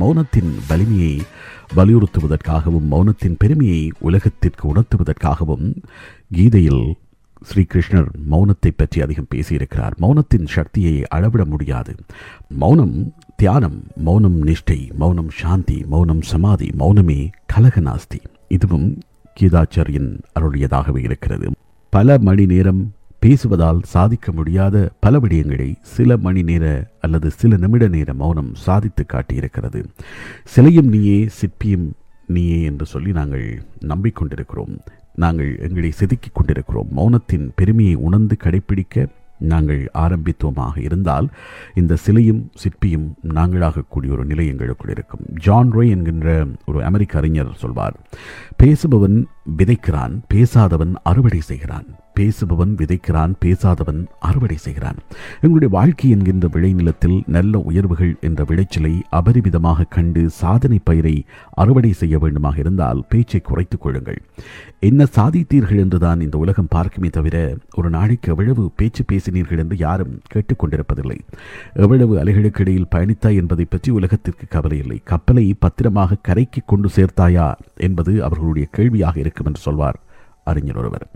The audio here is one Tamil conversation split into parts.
மௌனத்தின் வலிமையை வலியுறுத்துவதற்காகவும் மௌனத்தின் பெருமையை உலகத்திற்கு உணர்த்துவதற்காகவும் கீதையில் ஸ்ரீகிருஷ்ணர் மௌனத்தை பற்றி அதிகம் பேசியிருக்கிறார். மௌனத்தின் சக்தியை அளவிட முடியாது. மௌனம் தியானம் மௌனம் நிஷ்டை மௌனம் சாந்தி மௌனம் சமாதி மௌனமே கலகநாஸ்தி இதுவும் கீதாச்சாரியன் அருளியதாகவே இருக்கிறது. பல மணி நேரம் பேசுவதால் சாதிக்க முடியாத பல விடயங்களை சில மணி நேர அல்லது சில நிமிட நேர மௌனம் சாதித்து காட்டியிருக்கிறது. சிலையும் நீயே சிற்பியும் நீயே என்று சொல்லி நாங்கள் நம்பிக்கொண்டிருக்கிறோம். நாங்கள் எங்களை செதுக்கிக் கொண்டிருக்கிறோம். மௌனத்தின் பெருமையை உணர்ந்து கடைபிடிக்க நாங்கள் ஆரம்பித்தோமாக இருந்தால் இந்த சிலையும் சிற்பியும் நாங்களாகக்கூடிய ஒரு நிலை எங்களுக்குள் இருக்கும். ஜான் ரோய் என்கின்ற ஒரு அமெரிக்க அறிஞர் சொல்வார் பேசுபவன் விதைக்கிறான் பேசாதவன் அறுவடை செய்கிறான். பேசுபவன் விதைக்கிறான் பேசாதவன் அறுவடை செய்கிறான். எங்களுடைய வாழ்க்கை என்கின்ற விளைநிலத்தில் நல்ல உயர்வுகள் என்ற விளைச்சலை அபரிமிதமாக கண்டு சாதனை பயிரை அறுவடை செய்ய வேண்டுமாக இருந்தால் பேச்சை குறைத்துக் கொள்ளுங்கள். என்ன சாதித்தீர்கள் என்றுதான் இந்த உலகம் பார்க்குமே தவிர ஒரு நாளைக்கு எவ்வளவு பேச்சு பேசினீர்கள் என்று யாரும் கேட்டுக்கொண்டிருப்பதில்லை எவ்வளவு அலைகளுக்கு இடையில் பயணித்தாய் என்பதை பற்றி உலகத்திற்கு கவலை இல்லை. கப்பலை பத்திரமாக கரைக்கு கொண்டு சேர்த்தாயா என்பது அவர்களுடைய கேள்வியாக இருக்கும் என்று சொல்வார் அறிஞர் ஒருவர்.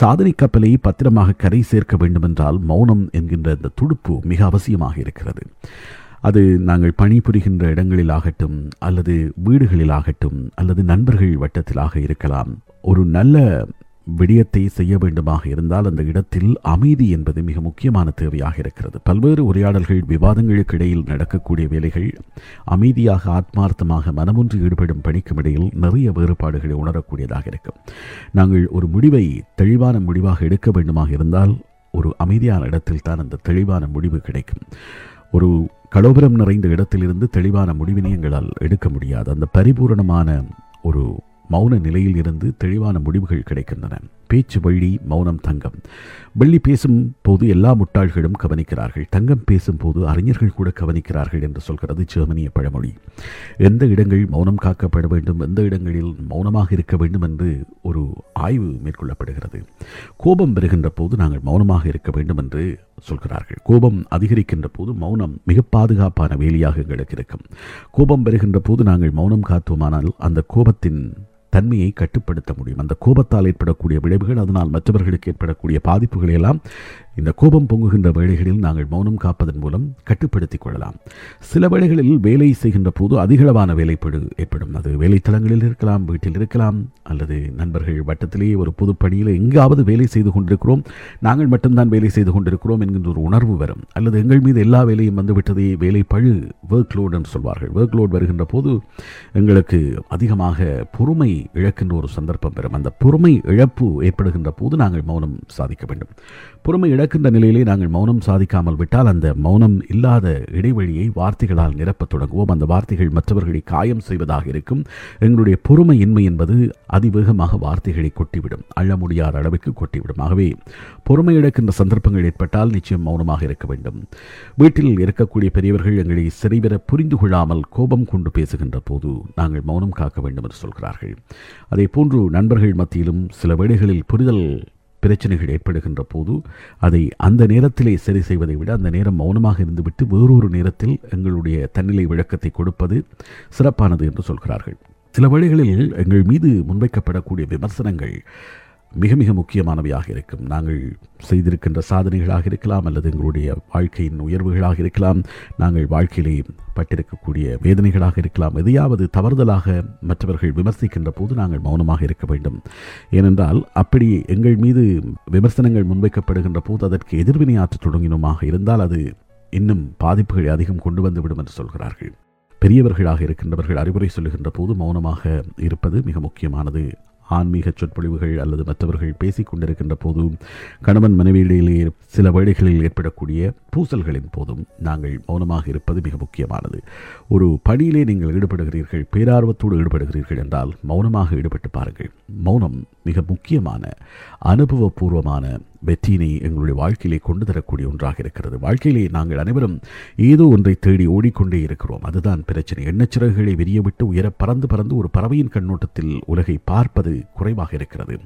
சாதனை கப்பலை பத்திரமாக கரை சேர்க்க வேண்டுமென்றால் மௌனம் என்கின்ற இந்த துடுப்பு மிக அவசியமாக இருக்கிறது. அது நாங்கள் பணிபுரிகின்ற இடங்களில் ஆகட்டும் அல்லது வீடுகளில் ஆகட்டும் அல்லது நண்பர்கள் வட்டத்திலாக இருக்கலாம். ஒரு நல்ல விடயத்தை செய்ய வேண்டுமாக இருந்தால் அந்த இடத்தில் அமைதி என்பது மிக முக்கியமான தேவையாக இருக்கிறது. பல்வேறு உரையாடல்கள் விவாதங்களுக்கு இடையில் நடக்கக்கூடிய வேலைகள் அமைதியாக ஆத்மார்த்தமாக மனமொன்று ஈடுபடும் பணிக்கும் இடையில் நிறைய வேறுபாடுகளை உணரக்கூடியதாக இருக்கும். நாங்கள் ஒரு முடிவை தெளிவான முடிவாக எடுக்க வேண்டுமாக இருந்தால் ஒரு அமைதியான இடத்தில் தான் அந்த தெளிவான முடிவு கிடைக்கும். ஒரு கலோபரம் நிறைந்த இடத்திலிருந்து தெளிவான முடிவினை எங்களால் எடுக்க முடியாது. அந்த பரிபூரணமான ஒரு மௌன நிலையில் இருந்து தெளிவான முடிவுகள் கிடைக்கின்றன. பேச்சு வழி மௌனம் தங்கம். வெள்ளி பேசும் போது எல்லா முட்டாள்களும் கவனிக்கிறார்கள். தங்கம் பேசும் போது அறிஞர்கள் கூட கவனிக்கிறார்கள் என்று சொல்கிறது ஜெர்மனிய பழமொழி. எந்த இடங்கள் மௌனம் காக்கப்பட வேண்டும் எந்த இடங்களில் மௌனமாக இருக்க வேண்டும் என்று ஒரு ஆய்வு மேற்கொள்ளப்படுகிறது. கோபம் வருகின்ற போது நாங்கள் மௌனமாக இருக்க வேண்டும் என்று சொல்கிறார்கள். கோபம் அதிகரிக்கின்ற போது மௌனம் மிக பாதுகாப்பான வேலியாக எங்களுக்கு இருக்கும். கோபம் வருகின்ற போது நாங்கள் மௌனம் காத்தோமானால் அந்த கோபத்தின் தன்மையை கட்டுப்படுத்த முடியும். அந்த கோபத்தால் ஏற்படக்கூடிய விளைவுகள் அதனால் மற்றவர்களுக்கு ஏற்படக்கூடிய பாதிப்புகளை எல்லாம் இந்த கோபம் பொங்குகின்ற வேளைகளில் நாங்கள் மௌனம் காப்பதன் மூலம் கட்டுப்படுத்திக் கொள்ளலாம். சில வேளைகளில் வேலை செய்கின்ற போது அதிகளவான வேலைப்படு ஏற்படும். அது வேலைத்தளங்களில் இருக்கலாம் வீட்டில் இருக்கலாம் அல்லது நண்பர்கள் வட்டத்திலேயே ஒரு பொது பணியில் எங்காவது வேலை செய்து கொண்டிருக்கிறோம். நாங்கள் மட்டும்தான் வேலை செய்து கொண்டிருக்கிறோம் என்கின்ற ஒரு உணர்வு வரும். அல்லது எங்கள் மீது எல்லா வேலையும் வந்துவிட்டதே வேலை பழு ஒர்க் லோடுன்னு என்று சொல்வார்கள். ஒர்க் லோட் வருகின்ற போது எங்களுக்கு அதிகமாக பொறுமை இழக்கின்ற ஒரு சந்தர்ப்பம் பெறும் அந்த பொறுமை இழப்பு ஏற்படுகின்ற போது நாங்கள் மௌனம் சாதிக்க வேண்டும். பொறுமை நடக்கின்ற நிலையிலே நாங்கள் மௌனம் சாதிக்காமல் விட்டால் அந்த மௌனம் இல்லாத இடைவெளியை வார்த்தைகளால் நிரப்பத் தொடங்குவோம். அந்த வார்த்தைகள் மற்றவர்களை காயம் செய்வதாக இருக்கும். எங்களுடைய பொறுமை இன்மை என்பது அதிவேகமாக வார்த்தைகளை கொட்டிவிடும். அழ முடியாத அளவுக்கு கொட்டிவிடும். ஆகவே பொறுமை இழக்கின்ற சந்தர்ப்பங்கள் ஏற்பட்டால் நிச்சயம் மௌனமாக இருக்க வேண்டும். வீட்டில் இருக்கக்கூடிய பெரியவர்கள் எங்களை சரிவர புரிந்து கொள்ளாமல் கோபம் கொண்டு பேசுகின்ற போது நாங்கள் மௌனம் காக்க வேண்டும் என்று சொல்கிறார்கள். அதே போன்று நண்பர்கள் மத்தியிலும் சில வேளைகளில் புரிதல் பிரச்சனைகள் ஏற்படுகின்ற போது அதை அந்த நேரத்திலே சரி செய்வதை விட அந்த நேரம் மௌனமாக இருந்துவிட்டு வேறொரு நேரத்தில் எங்களுடைய தன்னிலை விளக்கத்தை கொடுப்பது சிறப்பானது என்று சொல்கிறார்கள். சில வழிகளில் எங்கள் மீது முன்வைக்கப்படக்கூடிய விமர்சனங்கள் மிக மிக முக்கியமானவையாக இருக்கும். நாங்கள் செய்திருக்கின்ற சாதனைகளாக இருக்கலாம் அல்லது எங்களுடைய வாழ்க்கையின் உயர்வுகளாக இருக்கலாம். நாங்கள் வாழ்க்கையிலே பட்டிருக்கக்கூடிய வேதனைகளாக இருக்கலாம். எதையாவது தவறுதலாக மற்றவர்கள் விமர்சிக்கின்ற போது நாங்கள் மௌனமாக இருக்க வேண்டும். ஏனென்றால் அப்படி எங்கள் மீது விமர்சனங்கள் முன்வைக்கப்படுகின்ற போது அதற்கு எதிர்வினையாற்ற தொடங்கினோமாக இருந்தால் அது இன்னும் பாதிப்புகளை அதிகம் கொண்டு வந்துவிடும் என்று சொல்கிறார்கள். பெரியவர்களாக இருக்கின்றவர்கள் அறிவுரை சொல்லுகின்ற போது மௌனமாக இருப்பது மிக முக்கியமானது. ஆன்மீக சொற்பொழிவுகள் அல்லது மற்றவர்கள் பேசிக் கொண்டிருக்கின்ற போதும் கணவன் மனைவியிடையிலே சில வேளைகளில் ஏற்படக்கூடிய பூசல்களின் போதும் நாங்கள் மௌனமாக இருப்பது மிக முக்கியமானது. ஒரு பணியிலே நீங்கள் ஈடுபடுகிறீர்கள் பேரார்வத்தோடு ஈடுபடுகிறீர்கள் என்றால் மௌனமாக ஈடுபட்டு பாருங்கள். மௌனம் மிக முக்கியமான அனுபவபூர்வமான வெற்றியினை எங்களுடைய வாழ்க்கையிலே கொண்டு தரக்கூடிய ஒன்றாக இருக்கிறது. வாழ்க்கையிலே நாங்கள் அனைவரும் ஏதோ ஒன்றை தேடி ஓடிக்கொண்டே இருக்கிறோம். அதுதான் பிரச்சனை. எண்ணச்சிறகுகளை விரியவிட்டு உயர பறந்து பறந்து ஒரு பறவையின் கண்ணோட்டத்தில் உலகை பார்ப்பது குறைவாக இருக்கிறது.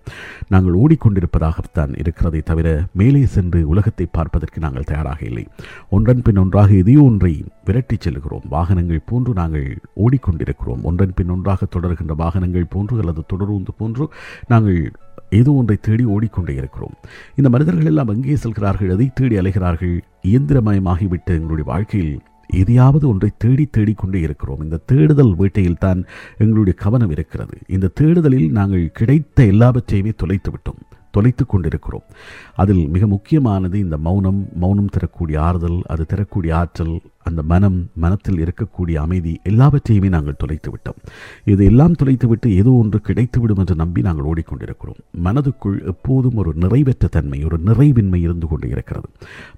நாங்கள் ஓடிக்கொண்டிருப்பதாகத்தான் இருக்கிறதை தவிர மேலே சென்று உலகத்தை பார்ப்பதற்கு நாங்கள் தயாராக இல்லை. ஒன்றன் பின் ஒன்றாக எதையோ ஒன்றை விரட்டிச் செல்கிறோம். வாகனங்கள் போன்று நாங்கள் ஓடிக்கொண்டிருக்கிறோம். ஒன்றன் பின் ஒன்றாக தொடர்கின்ற வாகனங்கள் போன்று அல்லது தொடர்ந்து போன்று நாங்கள் ஏதோ ஒன்றை தேடி ஓடிக்கொண்டே இருக்கிறோம். இந்த மனிதர்கள் எல்லாம் எங்கே செல்கிறார்கள் எதை தேடி அலைகிறார்கள் இயந்திரமயமாகிவிட்ட எங்களுடைய வாழ்க்கையில் எதையாவது ஒன்றை தேடி தேடிக்கொண்டே இருக்கிறோம். இந்த தேடுதல் வேட்டையில் தான் எங்களுடைய கவனம் இருக்கிறது. இந்த தேடுதலில் நாங்கள் கிடைத்த எல்லாவற்றையுமே தொலைத்து விட்டோம் தொலைத்து கொண்டிருக்கிறோம். அதில் மிக முக்கியமானது இந்த மௌனம் மௌனம் தரக்கூடிய ஆறுதல் அது தரக்கூடிய ஆற்றல் அந்த மனம் மனத்தில் இருக்கக்கூடிய அமைதி எல்லாவற்றையுமே நாங்கள் தொலைத்து விட்டோம். இது எல்லாம் தொலைத்துவிட்டு ஏதோ ஒன்று கிடைத்துவிடும் என்று நம்பி நாங்கள் ஓடிக்கொண்டிருக்கிறோம். மனதுக்குள் எப்போதும் ஒரு நிறைவற்ற தன்மை ஒரு நிறைவின்மை இருந்து கொண்டு இருக்கிறது.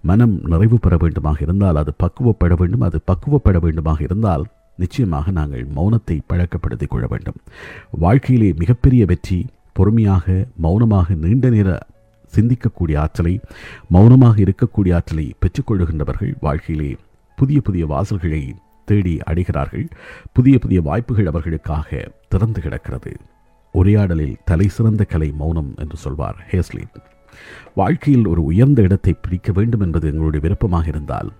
மனம் நிறைவு பெற வேண்டுமாக இருந்தால் அது பக்குவப்பட வேண்டும். அது பக்குவப்பட வேண்டுமாக இருந்தால் நிச்சயமாக நாங்கள் மௌனத்தை பழக்கப்படுத்திக் கொள்ள வேண்டும். வாழ்க்கையிலே மிகப்பெரிய வெற்றி பொறுமையாக மௌனமாக நீண்ட நேர சிந்திக்கக்கூடிய ஆற்றலை மௌனமாக இருக்கக்கூடிய ஆற்றலை பெற்றுக்கொள்ளுகின்றவர்கள் வாழ்க்கையிலே புதிய புதிய வாசல்களை தேடி அடைகிறார்கள். புதிய புதிய வாய்ப்புகள் அவர்களுக்காக திறந்து கிடக்கிறது. உரையாடலில் தலை சிறந்த கலை மௌனம் என்று சொல்வார் ஹேஸ்லின். வாழ்க்கையில் ஒரு உயர்ந்த இடத்தை பிடிக்க வேண்டும் என்பது எங்களுடைய விருப்பமாக இருந்தால்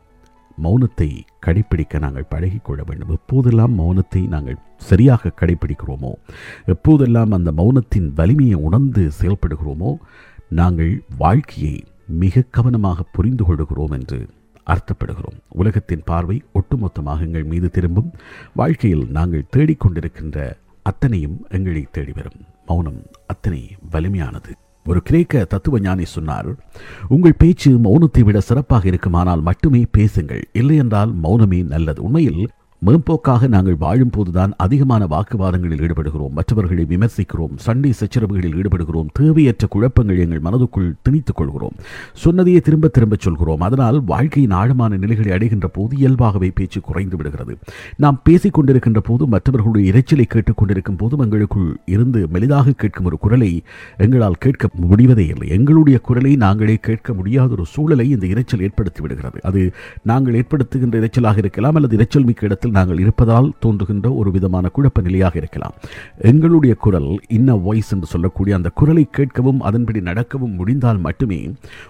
மௌனத்தை கடைப்பிடிக்க நாங்கள் பழகிக்கொள்ள வேண்டும். எப்போதெல்லாம் மௌனத்தை நாங்கள் சரியாக கடைப்பிடிக்கிறோமோ எப்போதெல்லாம் அந்த மௌனத்தின் வலிமையை உணர்ந்து செயல்படுகிறோமோ நாங்கள் வாழ்க்கையை மிக கவனமாக புரிந்து கொள்கிறோம் என்று அர்த்தப்படுகிறோம். உலகத்தின் பார்வை ஒட்டுமொத்தமாக எங்கள் மீது திரும்பும். வாழ்க்கையில் நாங்கள் தேடிக்கொண்டிருக்கின்ற அத்தனையும் எங்களை தேடி வரும். மௌனம் அத்தனை வலிமையானது. ஒரு கிரேக்க தத்துவ ஞானி சொன்னார் உங்கள் பேச்சு மௌனத்தை விட சிறப்பாக இருக்குமானால் மட்டுமே பேசுங்கள். இல்லையென்றால் மௌனமே நல்லது. உண்மையில் மேம்போக்காக நாங்கள் வாழும் போதுதான் அதிகமான வாக்குவாதங்களில் ஈடுபடுகிறோம். மற்றவர்களை விமர்சிக்கிறோம் சண்டை சச்சரவுகளில் ஈடுபடுகிறோம் தேவையற்ற குழப்பங்கள் எங்கள் மனதுக்குள் திணித்துக் கொள்கிறோம். சொன்னதையே திரும்ப திரும்ப சொல்கிறோம். அதனால் வாழ்க்கையின் ஆழமான நிலைகளை அடைகின்ற போது இயல்பாகவே பேச்சு குறைந்து விடுகிறது. நாம் பேசிக் கொண்டிருக்கின்ற போது மற்றவர்களுடைய இரைச்சலை கேட்டுக் கொண்டிருக்கும் போதும் எங்களுக்குள் இருந்து மெலிதாக கேட்கும் ஒரு குரலை எங்களால் கேட்க முடிவதே இல்லை. எங்களுடைய குரலை நாங்களே கேட்க முடியாத ஒரு சூழலை இந்த இரைச்சல் ஏற்படுத்தி விடுகிறது. அது நாங்கள் ஏற்படுத்துகின்ற இரைச்சலாக இருக்கலாம் அல்லது இரைச்சல் மிக்க இடத்தில் நாங்கள் இருப்பதால் தோன்றுகின்ற ஒரு விதமான குழப்ப நிலையாக இருக்கலாம். எங்களுடைய குரல் இன்ன வாய்ஸ் என்று சொல்லக்கூடிய அந்த குரலை கேட்கவும் அதன்படி நடக்கவும் முடிந்தால் மட்டுமே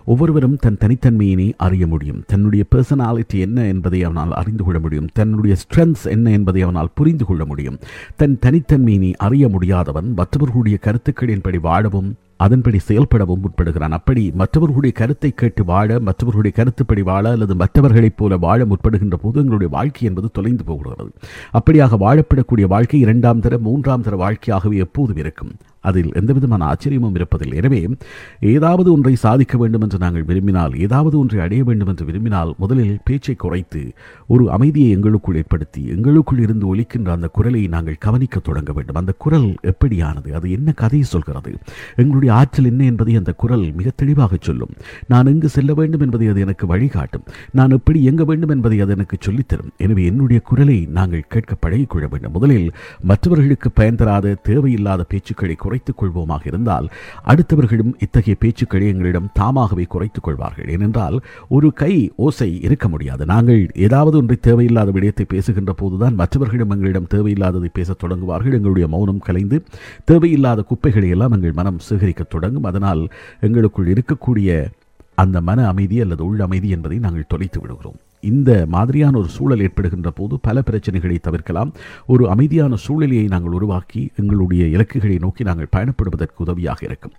ஒவ்வொருவரும் தன் தனித்தன்மையினை அறிய முடியும். தன்னுடைய பர்சனாலிட்டி என்ன என்பதை அவனால் அறிந்து கொள்ள முடியும். தன்னுடைய ஸ்ட்ரென்த்ஸ் என்ன என்பதை அவனால் புரிந்து கொள்ள முடியும். தன் தனித்தன்மையினை அறிய முடியாதவன் மற்றவர்களுடைய கருத்துக்களின்படி வாழவும் அதன்படி செயல்படவும் முற்படுகிறான். அப்படி மற்றவர்களுடைய கருத்தை கேட்டு வாழ மற்றவர்களுடைய கருத்துப்படி வாழ அல்லது மற்றவர்களைப் போல வாழ முற்படுகின்ற போது எங்களுடைய வாழ்க்கை என்பது தொலைந்து போகிறது. அப்படியாக வாழப்படக்கூடிய வாழ்க்கை இரண்டாம் தர மூன்றாம் தர வாழ்க்கையாகவே எப்போதும் இருக்கும். அதில் எந்தவிதமான ஆச்சரியமும் இருப்பதில்லை. எனவே ஏதாவது ஒன்றை சாதிக்க வேண்டும் என்று நாங்கள் விரும்பினால் ஏதாவது ஒன்றை அடைய வேண்டும் என்று விரும்பினால் முதலில் பேச்சை குறைத்து ஒரு அமைதியை எங்களுக்குள் ஏற்படுத்தி எங்களுக்குள் இருந்து ஒலிக்கின்ற அந்த குரலை நாங்கள் கவனிக்க தொடங்க வேண்டும். அந்த குரல் எப்படியானது? அது என்ன கதையை சொல்கிறது? எங்களுடைய ஆற்றல் என்ன என்பதை அந்த குரல் மிக தெளிவாக சொல்லும். நான் எங்கு செல்ல வேண்டும் என்பதை அது எனக்கு வழிகாட்டும். நான் எப்படி இயங்க வேண்டும் என்பதை அது எனக்கு சொல்லித்தரும். எனவே என்னுடைய குரலை நாங்கள் கேட்க பழகிக்கொள்ள வேண்டும். முதலில் மற்றவர்களுக்கு பயன் தராத தேவையில்லாத பேச்சுக்களை குறைத்துக் கொள்வோமாக இருந்தால் அடுத்தவர்களும் இத்தகைய பேச்சுக்களை எங்களிடம் தாமாகவே குறைத்துக் கொள்வார்கள் ஏனென்றால் ஒரு கை ஓசை இருக்க முடியாது. நாங்கள் ஏதாவது ஒன்றை தேவையில்லாத விடயத்தை பேசுகின்ற போதுதான் மற்றவர்களிடம் எங்களிடம் தேவையில்லாததை பேசத் தொடங்குவார்கள். எங்களுடைய மௌனம் கலைந்து தேவையில்லாத குப்பைகளை எல்லாம் எங்கள் மனம் சேகரிக்கத் தொடங்கும். அதனால் எங்களுக்குள் இருக்கக்கூடிய அந்த மன அமைதி அல்லது உள் அமைதி என்பதை நாங்கள் தொலைத்து விடுகிறோம். இந்த மாதிரியான ஒரு சூழல் ஏற்படுகின்ற போது பல பிரச்சனைகளை தவிர்க்கலாம். ஒரு அமைதியான சூழ்நிலையை நாங்கள் உருவாக்கி எங்களுடைய இலக்குகளை நோக்கி நாங்கள் பயணப்படுவதற்கு உதவியாக இருக்கும்.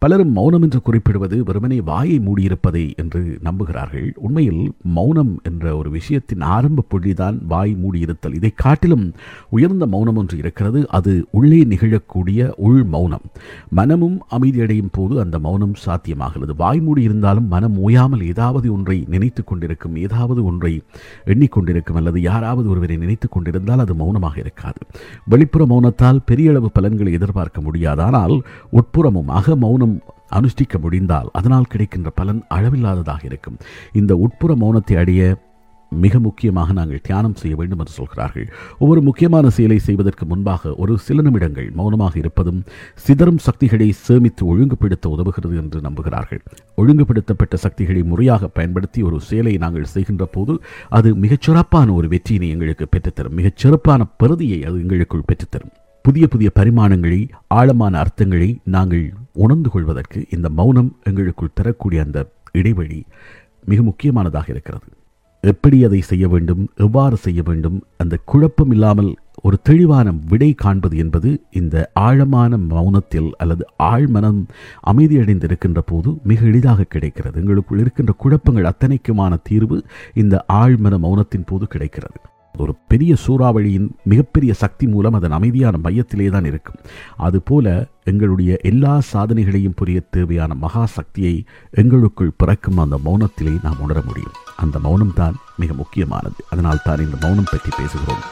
பலரும் மௌனம் என்று குறிப்பிடுவது வெறுமனே வாயை மூடியிருப்பதை என்று நம்புகிறார்கள். உண்மையில் மௌனம் என்ற ஒரு விஷயத்தின் ஆரம்ப புள்ளிதான் வாய் மூடியிருத்தல். இதை காட்டிலும் உயர்ந்த மௌனம் ஒன்று இருக்கிறது. அது உள்ளே நிகழக்கூடிய உள் மௌனம். மனமும் அமைதியடையும் போது அந்த மௌனம் சாத்தியமாகிறது. வாய் மூடி இருந்தாலும் மனம் ஓயாமல் ஏதாவது ஒன்றை நினைத்து கொண்டிருக்கும் ஏதாவது ஒன்றை எண்ணிக்கொண்டிருக்கும் அல்லது யாராவது ஒருவரை நினைத்துக் கொண்டிருந்தால் அது மௌனமாக இருக்காது. வெளிப்புற மௌனத்தால் பெரிய அளவு பலன்களை எதிர்பார்க்க முடியாது. ஆனால் உட்புறமும் அக மௌனம் அனுஷ்டிக்க முடிந்தால் அதனால் கிடைக்கின்ற பலன் அளவில்லாததாக இருக்கும். இந்த உட்புற மௌனத்தை அடைய மிக முக்கியமாக நாங்கள் தியானம் செய்ய வேண்டும் என்று சொல்கிறார்கள். ஒவ்வொரு முக்கியமான செயலை செய்வதற்கு முன்பாக ஒரு சில நிமிடங்கள் மௌனமாக இருப்பதும் சிதறும் சக்திகளை சேமித்து ஒழுங்குபடுத்த உதவுகிறது என்று நம்புகிறார்கள். ஒழுங்குபடுத்தப்பட்ட சக்திகளை முறையாக பயன்படுத்தி ஒரு செயலை நாங்கள் செய்கின்ற போது அது மிகச்சிறப்பான ஒரு வெற்றியினை எங்களுக்கு பெற்றுத்தரும். மிகச்சிறப்பான பிரதியை அது எங்களுக்குள் பெற்றுத்தரும். புதிய புதிய பரிமாணங்களை ஆழமான அர்த்தங்களை நாங்கள் உணர்ந்து கொள்வதற்கு இந்த மௌனம் எங்களுக்குள் தரக்கூடிய அந்த இடைவெளி மிக முக்கியமானதாக இருக்கிறது. எப்படி அதை செய்ய வேண்டும் எவ்வாறு செய்ய வேண்டும் அந்த குழப்பம் இல்லாமல் ஒரு தெளிவான விடை காண்பது என்பது இந்த ஆழமான மௌனத்தில் அல்லது ஆழ்மனம் அமைதியடைந்திருக்கின்ற போது மிக எளிதாக கிடைக்கிறது. எங்களுக்குள் இருக்கின்ற குழப்பங்கள் அத்தனைக்குமான தீர்வு இந்த ஆழ்மன மௌனத்தின் போது கிடைக்கிறது. ஒரு பெரிய சூறாவளியின் மிகப்பெரிய சக்தி மூலம் அதன் அமைதியான மையத்திலே தான் இருக்கும். அதுபோல எங்களுடைய எல்லா சாதனைகளையும் புரிய தேவையான மகா சக்தியை எங்களுக்குள் பிறக்கும் அந்த மௌனத்திலே நாம் உணர முடியும். அந்த மௌனம்தான் மிக முக்கியமானது. அதனால் தான் இந்த மௌனம் பற்றி பேசுகிறோம்.